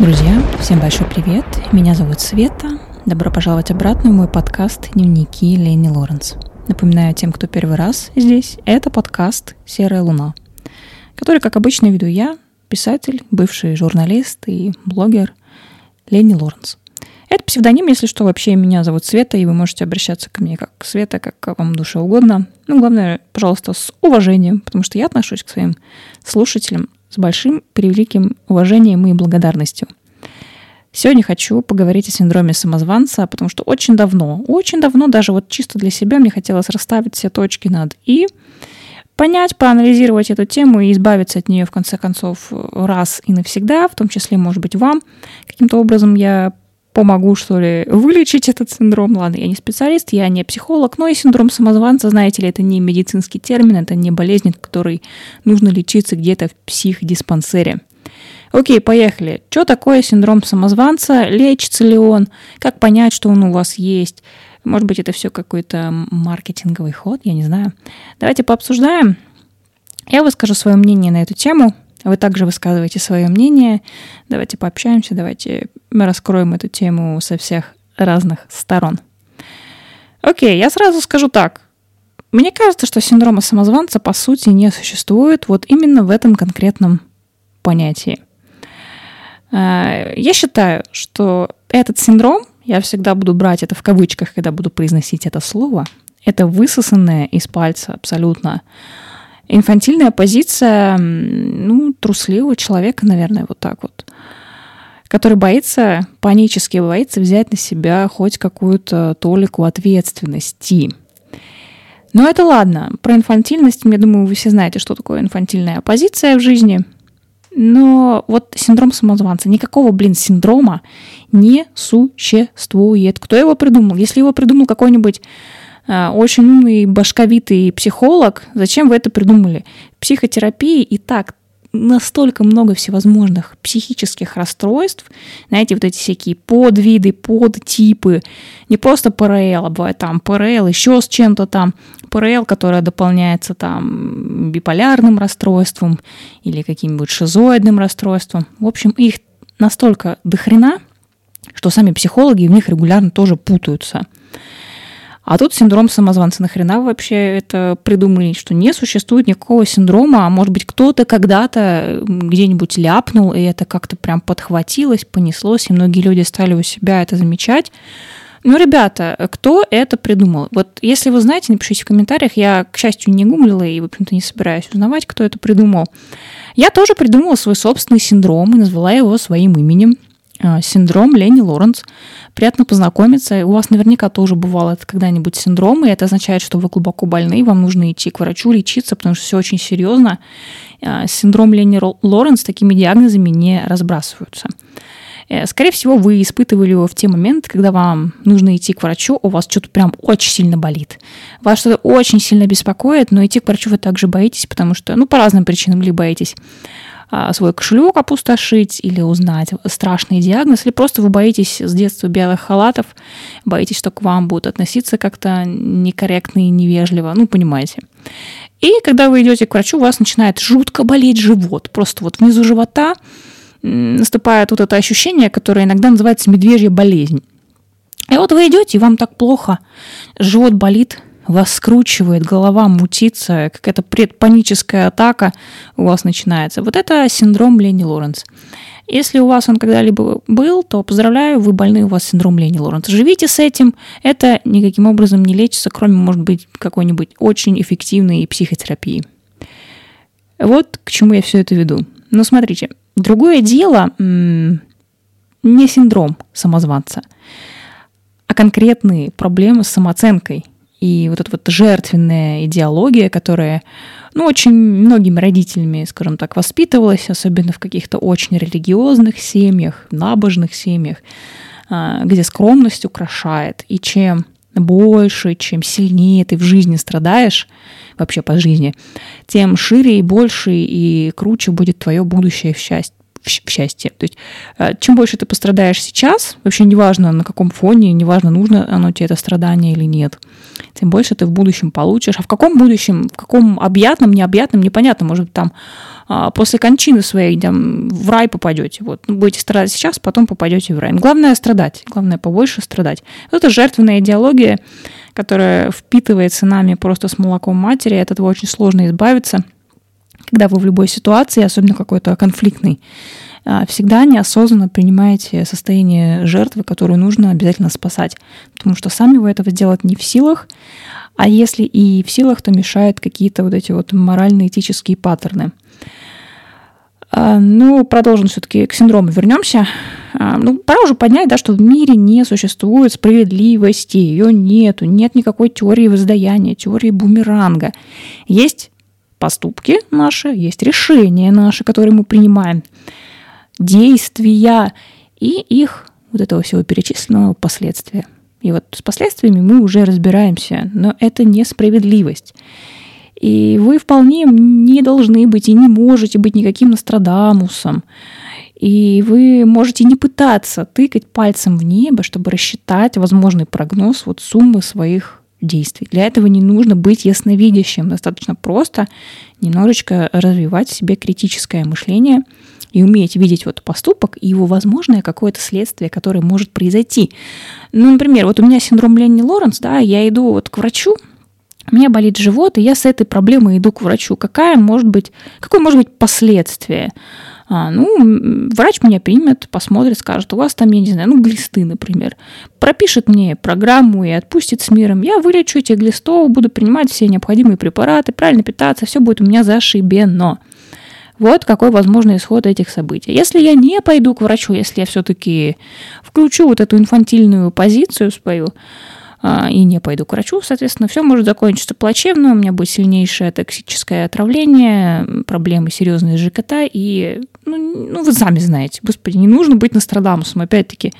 Друзья, всем большой привет. Меня зовут Света. Добро пожаловать обратно в мой подкаст «Дневники Лени Лоренс». Напоминаю тем, кто первый раз здесь, это подкаст «Серая луна», который, как обычно, веду я, писатель, бывший журналист и блогер Лени Лоренс. Это псевдоним, если что, вообще меня зовут Света, и вы можете обращаться ко мне как Света, как вам душе угодно. Ну, главное, пожалуйста, с уважением, потому что я отношусь к своим слушателям с большим превеликим уважением и благодарностью. Сегодня хочу поговорить о синдроме самозванца, потому что очень давно, очень давно, даже вот чисто для себя мне хотелось расставить все точки над «и», понять, проанализировать эту тему и избавиться от нее, в конце концов, раз и навсегда, в том числе, может быть, вам. Каким-то образом я помогу, что ли, вылечить этот синдром. Ладно, я не специалист, я не психолог, но и синдром самозванца, знаете ли, это не медицинский термин, это не болезнь, от которой нужно лечиться где-то в психдиспансере. Окей, поехали. Что такое синдром самозванца? Лечится ли он? Как понять, что он у вас есть? Может быть, это все какой-то маркетинговый ход, я не знаю. Давайте пообсуждаем. Я выскажу свое мнение на эту тему – вы также высказываете свое мнение. Давайте пообщаемся, давайте раскроем эту тему со всех разных сторон. Окей, я сразу скажу так. Мне кажется, что синдрома самозванца по сути не существует вот именно в этом конкретном понятии. Э, я считаю, что этот синдром, я всегда буду брать это в кавычках, когда буду произносить это слово, это высосанное из пальца абсолютно инфантильная позиция, ну, трусливого человека, наверное, вот так вот, который боится, панически боится взять на себя хоть какую-то толику ответственности. Но это ладно. Про инфантильность, я думаю, вы все знаете, что такое инфантильная позиция в жизни. Но вот синдром самозванца, никакого, блин, синдрома не существует. Кто его придумал? Если его придумал какой-нибудь а, очень умный, башковитый психолог, зачем вы это придумали? Психотерапии и так настолько много всевозможных психических расстройств, знаете, вот эти всякие подвиды, подтипы, не просто ПРЛ, а бывает там ПРЛ еще с чем-то там, ПРЛ, которая дополняется там биполярным расстройством или каким-нибудь шизоидным расстройством. В общем, их настолько дохрена, что сами психологи в них регулярно тоже путаются. А тут синдром самозванца. Нахрена вообще это придумали, что не существует никакого синдрома, а может быть кто-то когда-то где-нибудь ляпнул, и это как-то прям подхватилось, понеслось, и многие люди стали у себя это замечать. Ну, ребята, кто это придумал? Вот если вы знаете, напишите в комментариях. Я, к счастью, не гуглила и, в общем-то, не собираюсь узнавать, кто это придумал. Я тоже придумала свой собственный синдром и назвала его своим именем – синдром Лени Лоренс. Приятно познакомиться. У вас наверняка тоже бывало это когда-нибудь синдром, и это означает, что вы глубоко больны, вам нужно идти к врачу лечиться, потому что все очень серьезно. А, синдром Лени Лоренс такими диагнозами не разбрасываются. Э, скорее всего, вы испытывали его в те моменты, когда вам нужно идти к врачу, у вас что-то прям очень сильно болит. Вас что-то очень сильно беспокоит, но идти к врачу вы также боитесь, потому что, ну, по разным причинам, ли боитесь а, свой кошелек опустошить или узнать страшный диагноз, или просто вы боитесь с детства белых халатов, боитесь, что к вам будут относиться как-то некорректно и невежливо, ну, понимаете. И когда вы идете к врачу, у вас начинает жутко болеть живот, просто вот внизу живота наступает вот это ощущение, которое иногда называется медвежья болезнь. И вот вы идете, и вам так плохо, живот болит, вас скручивает, голова мутится, какая-то предпаническая атака у вас начинается. Вот это синдром Лени Лоренс. Если у вас он когда-либо был, то поздравляю, вы больны, у вас синдром Лени Лоренс. Живите с этим, это никаким образом не лечится, кроме, может быть, какой-нибудь очень эффективной психотерапии. Вот к чему я все это веду. Но смотрите, другое дело не синдром самозванца, а конкретные проблемы с самооценкой – и вот эта вот жертвенная идеология, которая, ну, очень многими родителями, скажем так, воспитывалась, особенно в каких-то очень религиозных семьях, набожных семьях, а, где скромность украшает. И чем больше, чем сильнее ты в жизни страдаешь, вообще по жизни, тем шире и больше и круче будет твое будущее в счастье в счастье. То есть э, чем больше ты пострадаешь сейчас, вообще неважно на каком фоне, неважно, нужно оно тебе это страдание или нет, тем больше ты в будущем получишь. А в каком будущем, в каком объятном, необъятном, непонятно. Может быть, там а, после кончины своей там, в рай попадете. Вот. Ну, будете страдать сейчас, потом попадете в рай. Главное страдать. Главное побольше страдать. Это жертвенная идеология, которая впитывается нами просто с молоком матери. От этого очень сложно избавиться – когда вы в любой ситуации, особенно какой-то конфликтной, а, всегда неосознанно принимаете состояние жертвы, которую нужно обязательно спасать. Потому что сами вы этого сделать не в силах, а если и в силах, то мешают какие-то вот эти вот морально-этические паттерны. А, ну, продолжим все-таки к синдрому вернемся. А, ну, пора уже понять, да, что в мире не существует справедливости, ее нету, нет никакой теории воздаяния, теории бумеранга. Есть поступки наши, есть решения наши, которые мы принимаем, действия и их вот этого всего перечисленного последствия. И вот с последствиями мы уже разбираемся, но это несправедливость. И вы вполне не должны быть и не можете быть никаким Нострадамусом. И вы можете не пытаться тыкать пальцем в небо, чтобы рассчитать возможный прогноз вот суммы своих действий. Для этого не нужно быть ясновидящим. Достаточно просто немножечко развивать в себе критическое мышление и уметь видеть вот поступок и его возможное какое-то следствие, которое может произойти. Ну, например, вот у меня синдром Ленни Лоренс, да, я иду вот к врачу, у меня болит живот, и я с этой проблемой иду к врачу. Какая может быть, какое может быть последствие? А, ну, врач меня примет, посмотрит, скажет, у вас там, я не знаю, ну, глисты, например. Пропишет мне программу и отпустит с миром. Я вылечу этих глистов, буду принимать все необходимые препараты, правильно питаться, все будет у меня зашибено. Вот какой возможный исход этих событий. Если я не пойду к врачу, если я все-таки включу вот эту инфантильную позицию свою, и не пойду к врачу, соответственно, все может закончиться плачевно, у меня будет сильнейшее токсическое отравление, проблемы серьезные с ЖКТ, и, ну, ну вы сами знаете, господи, не нужно быть Нострадамусом, опять-таки,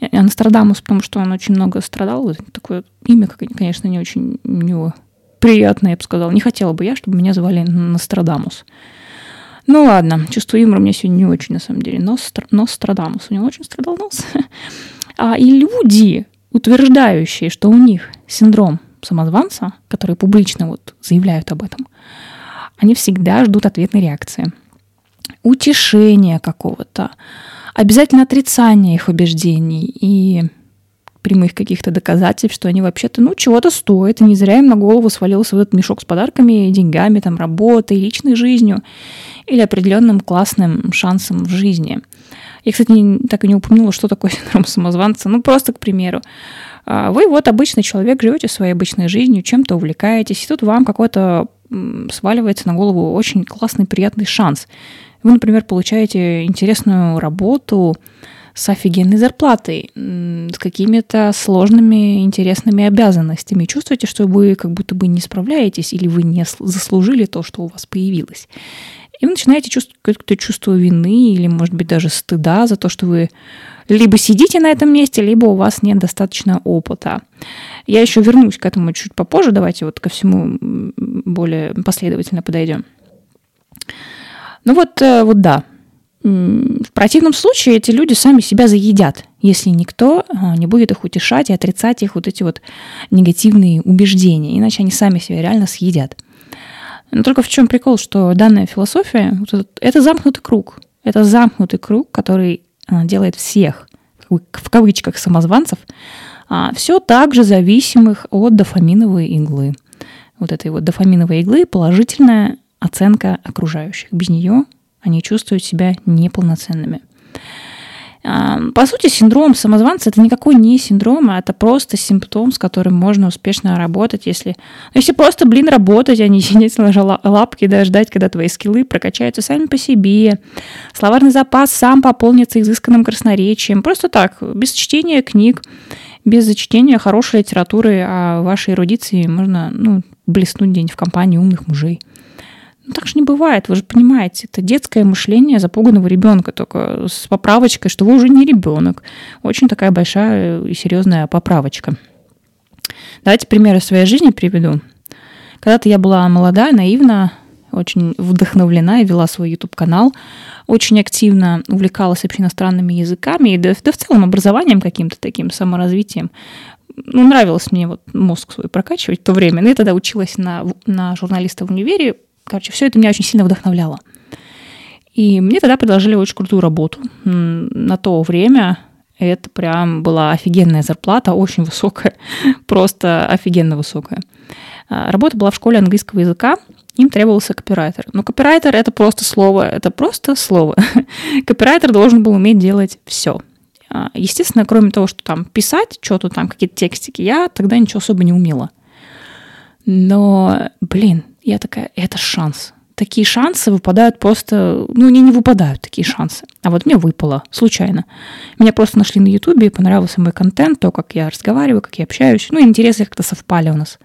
я Нострадамус, потому что он очень много страдал, такое имя, конечно, не очень у него приятное, я бы сказала, не хотела бы я, чтобы меня звали Нострадамус. Ну ладно, чувство юмора у меня сегодня не очень, на самом деле. Ностр... Нострадамус. У него очень страдал нос. А, и люди, утверждающие, что у них синдром самозванца, которые публично вот заявляют об этом, они всегда ждут ответной реакции. Утешения какого-то, обязательно отрицание их убеждений и прямых каких-то доказательств, что они вообще-то, ну, чего-то стоят, и не зря им на голову свалился этот мешок с подарками, деньгами, там, работой, личной жизнью или определенным классным шансом в жизни – я, кстати, так и не упомянула, что такое синдром самозванца. Ну, просто, к примеру, а, вы вот обычный человек, живете своей обычной жизнью, чем-то увлекаетесь, и тут вам какой-то сваливается на голову очень классный, приятный шанс. Вы, например, получаете интересную работу с офигенной зарплатой, с какими-то сложными, интересными обязанностями. Чувствуете, что вы как будто бы не справляетесь или вы не заслужили то, что у вас появилось. И вы начинаете чувствовать какое-то чувство вины или, может быть, даже стыда за то, что вы либо сидите на этом месте, либо у вас нет достаточно опыта. Я еще вернусь к этому чуть попозже. Давайте вот ко всему более последовательно подойдем. Ну вот, э, вот да. В противном случае эти люди сами себя заедят, если никто а, не будет их утешать и отрицать их вот эти вот негативные убеждения. Иначе они сами себя реально съедят. Но только в чем прикол, что данная философия – это замкнутый круг. Это замкнутый круг, который а, делает всех, в кавычках, самозванцев, а, все так же зависимых от дофаминовой иглы. Вот этой вот дофаминовой иглы положительная оценка окружающих. Без нее они чувствуют себя неполноценными. По сути, синдром самозванца это никакой не синдром, а это просто симптом, с которым можно успешно работать, если, ну, если просто, блин, работать, а не сидеть сложа лапки, да, ждать, когда твои скиллы прокачаются сами по себе. Словарный запас сам пополнится изысканным красноречием. Просто так, без чтения книг, без чтения хорошей литературы о вашей эрудиции можно ну, блеснуть день в компании умных мужей. Ну, так же не бывает, вы же понимаете, это детское мышление запуганного ребенка, только с поправочкой, что вы уже не ребенок. Очень такая большая и серьезная поправочка. Давайте примеры своей жизни приведу. Когда-то я была молода, наивна, очень вдохновлена и вела свой YouTube-канал. Очень активно увлекалась вообще иностранными языками и да, да в целом образованием каким-то таким, саморазвитием. Ну, нравилось мне вот мозг свой прокачивать в то время. Но я тогда училась на, на журналиста в универе. Короче, все это меня очень сильно вдохновляло. И мне тогда предложили очень крутую работу. На то время это прям была офигенная зарплата, очень высокая, просто офигенно высокая. А, работа была в школе английского языка, им требовался копирайтер. Но копирайтер — это просто слово, это просто слово. копирайтер должен был уметь делать все. А, естественно, кроме того, что там писать что-то там, какие-то текстики, я тогда ничего особо не умела. Но, блин, я такая, это шанс такие шансы выпадают просто, ну, они не выпадают, такие шансы. А вот мне выпало, случайно. Меня просто нашли на Ютубе, понравился мой контент, то, как я разговариваю, как я общаюсь. Ну, интересы как-то совпали у нас.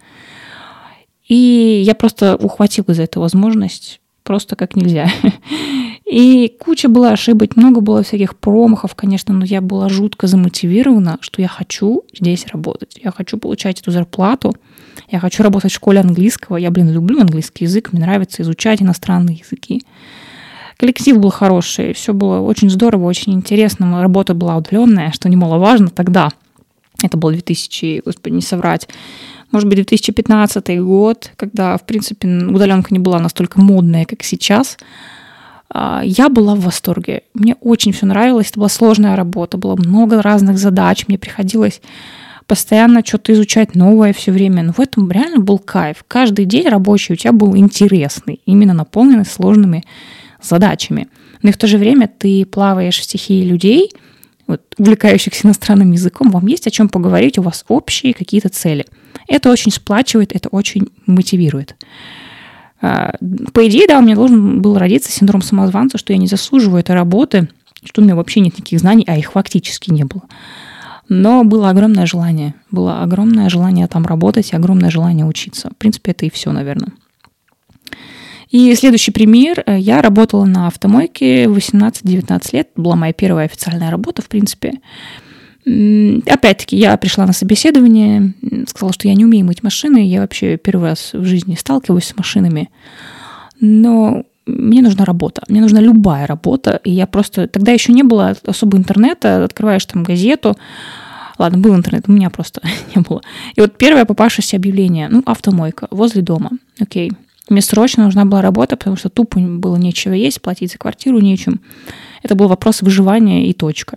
И я просто ухватила за эту возможность просто как нельзя. И куча была ошибок, много было всяких промахов, конечно, но я была жутко замотивирована, что я хочу здесь работать. Я хочу получать эту зарплату, я хочу работать в школе английского. Я, блин, люблю английский язык, мне нравится изучать иностранные языки. Коллектив был хороший, все было очень здорово, очень интересно. Работа была удаленная, что немаловажно тогда. Это был 2000, господи, не соврать, может быть, 2015 год, когда, в принципе, удаленка не была настолько модная, как сейчас. А, я была в восторге. Мне очень все нравилось. Это была сложная работа, было много разных задач. Мне приходилось постоянно что-то изучать новое все время. Но в этом реально был кайф. Каждый день рабочий у тебя был интересный, именно наполненный сложными задачами. Но и в то же время ты плаваешь в стихии людей, вот, увлекающихся иностранным языком, вам есть о чем поговорить, у вас общие какие-то цели. Это очень сплачивает, это очень мотивирует. А, по идее, да, у меня должен был родиться синдром самозванца, что я не заслуживаю этой работы, что у меня вообще нет никаких знаний, а их фактически не было. Но было огромное желание. Было огромное желание там работать и огромное желание учиться. В принципе, это и все, наверное. И следующий пример. Я работала на автомойке 18-19 лет. Была моя первая официальная работа, в принципе. Опять-таки, я пришла на собеседование, сказала, что я не умею мыть машины. Я вообще первый раз в жизни сталкиваюсь с машинами. Но мне нужна работа, мне нужна любая работа, и я просто... Тогда еще не было особо интернета, открываешь там газету, Ладно, был интернет, у меня просто не было. И вот первое попавшееся объявление, ну, автомойка возле дома. Окей. Мне срочно нужна была работа, потому что тупо было нечего есть, платить за квартиру нечем. Это был вопрос выживания и точка.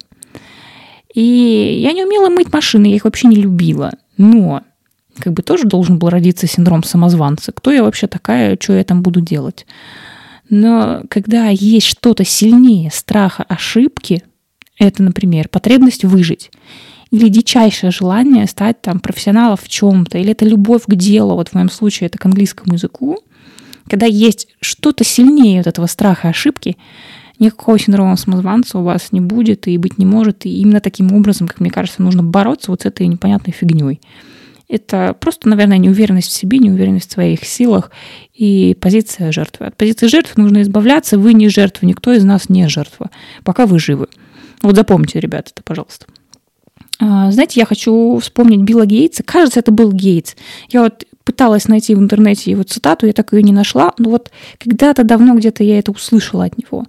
И я не умела мыть машины, я их вообще не любила. Но как бы тоже должен был родиться синдром самозванца. Кто я вообще такая, что я там буду делать? Но когда есть что-то сильнее страха ошибки, это, например, потребность выжить, или дичайшее желание стать там профессионалом в чем-то, или это любовь к делу, вот в моем случае это к английскому языку, когда есть что-то сильнее вот этого страха ошибки, никакого синдрома самозванца у вас не будет и быть не может. И именно таким образом, как мне кажется, нужно бороться вот с этой непонятной фигней. Это просто, наверное, неуверенность в себе, неуверенность в своих силах и позиция жертвы. От позиции жертвы нужно избавляться. Вы не жертва, никто из нас не жертва, пока вы живы. Вот запомните, ребята, это, пожалуйста. А, знаете, я хочу вспомнить Билла Гейтса. Кажется, это был Гейтс. Я вот пыталась найти в интернете его цитату, я так ее не нашла, но вот когда-то давно где-то я это услышала от него.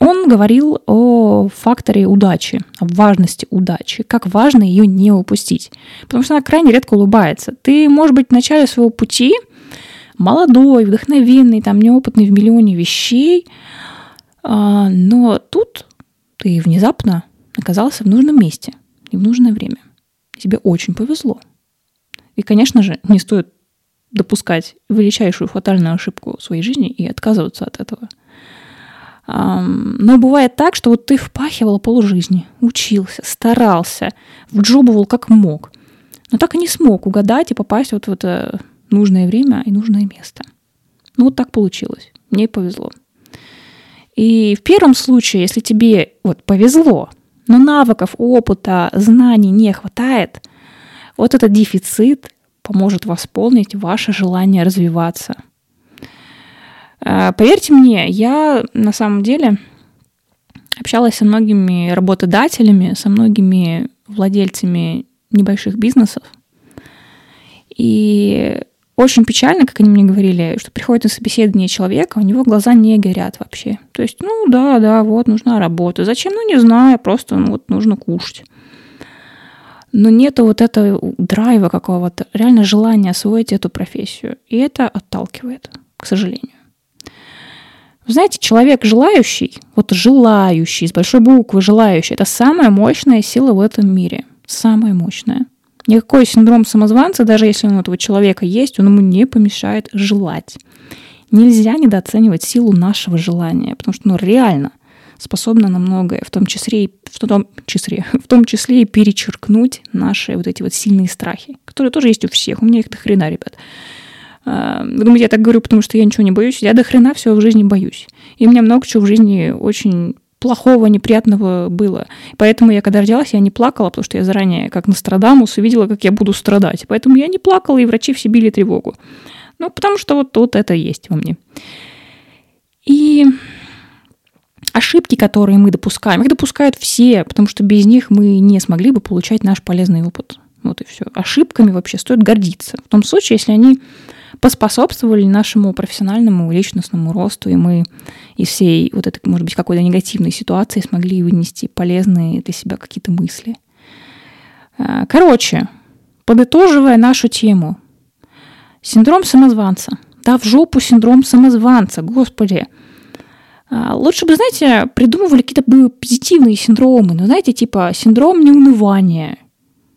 Он говорил о факторе удачи, о важности удачи, как важно ее не упустить. Потому что она крайне редко улыбается. Ты, может быть, в начале своего пути молодой, вдохновенный, там, неопытный в миллионе вещей, а, но тут ты внезапно оказался в нужном месте и в нужное время. Тебе очень повезло. И, конечно же, не стоит допускать величайшую фатальную ошибку в своей жизни и отказываться от этого – но бывает так, что вот ты впахивал полжизни, учился, старался, вджобывал как мог, но так и не смог угадать и попасть вот в это нужное время и нужное место. Ну вот так получилось. Мне повезло. И в первом случае, если тебе вот повезло, но навыков, опыта, знаний не хватает, вот этот дефицит поможет восполнить ваше желание развиваться – поверьте мне, я на самом деле общалась со многими работодателями, со многими владельцами небольших бизнесов. И очень печально, как они мне говорили, что приходит на собеседование человека, у него глаза не горят вообще. То есть, ну да, да, вот нужна работа. Зачем? Ну не знаю, просто ну, вот нужно кушать. Но нету вот этого драйва какого-то, реально желания освоить эту профессию. И это отталкивает, к сожалению. Знаете, человек желающий, вот желающий, с большой буквы желающий, это самая мощная сила в этом мире. Самая мощная. Никакой синдром самозванца, даже если он у этого человека есть, он ему не помешает желать. Нельзя недооценивать силу нашего желания, потому что, ну, реально способна на многое, в том числе, в том числе, в том числе и перечеркнуть наши вот эти вот сильные страхи, которые тоже есть у всех. У меня их до хрена, ребят. А, вы думаете, я так говорю, потому что я ничего не боюсь? Я до хрена всего в жизни боюсь. И у меня много чего в жизни очень плохого, неприятного было. Поэтому я, когда родилась, я не плакала, потому что я заранее, как Нострадамус, увидела, как я буду страдать. Поэтому я не плакала, и врачи все били тревогу. Ну, потому что вот, вот это есть во мне. И ошибки, которые мы допускаем, их допускают все, потому что без них мы не смогли бы получать наш полезный опыт. Вот и все. Ошибками вообще стоит гордиться. В том случае, если они поспособствовали нашему профессиональному личностному росту, и мы из всей вот этой, может быть, какой-то негативной ситуации смогли вынести полезные для себя какие-то мысли. А, короче, подытоживая нашу тему, синдром самозванца. Да, в жопу синдром самозванца, господи. А, лучше бы, знаете, придумывали какие-то бы позитивные синдромы, ну, знаете, типа синдром неунывания,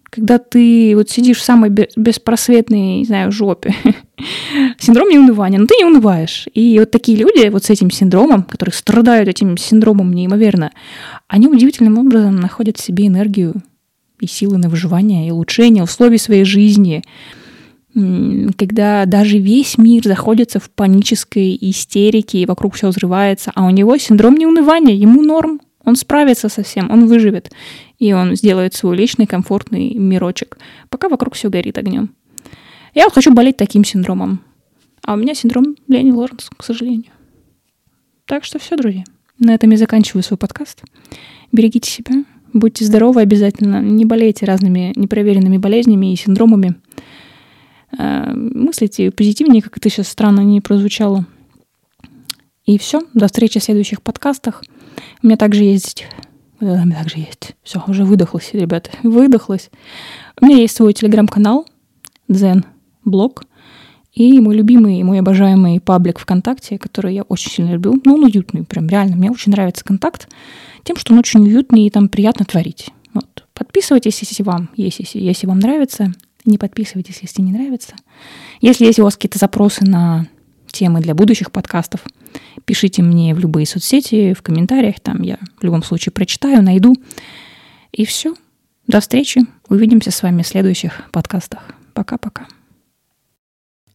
когда ты вот сидишь в самой беспросветной, не знаю, жопе. Синдром неунывания, но ты не унываешь. И вот такие люди вот с этим синдромом, которые страдают этим синдромом неимоверно, они удивительным образом находят в себе энергию и силы на выживание, и улучшение условий своей жизни, когда даже весь мир заходится в панической истерике, и вокруг все взрывается, а у него синдром неунывания, ему норм, он справится со всем, он выживет, и он сделает свой личный комфортный мирочек, пока вокруг все горит огнем. Я хочу болеть таким синдромом. А у меня синдром Лени Лоренс, к сожалению. Так что все, друзья. На этом я заканчиваю свой подкаст. Берегите себя, будьте здоровы обязательно, не болейте разными непроверенными болезнями и синдромами. Э, мыслите позитивнее, как это сейчас странно не прозвучало. И все. До встречи в следующих подкастах. У меня также есть... У меня также есть. Все, уже выдохлась, ребята. Выдохлась. У меня есть свой телеграм-канал Zen Блог. И мой любимый, мой обожаемый паблик ВКонтакте, который я очень сильно люблю. Ну, он уютный, прям реально. Мне очень нравится контакт тем, что он очень уютный и там приятно творить. Вот. Подписывайтесь, если вам, если, если вам нравится. Не подписывайтесь, если не нравится. Если есть у вас какие-то запросы на темы для будущих подкастов, пишите мне в любые соцсети, в комментариях, там я в любом случае прочитаю, найду. И все. До встречи. Увидимся с вами в следующих подкастах. Пока-пока.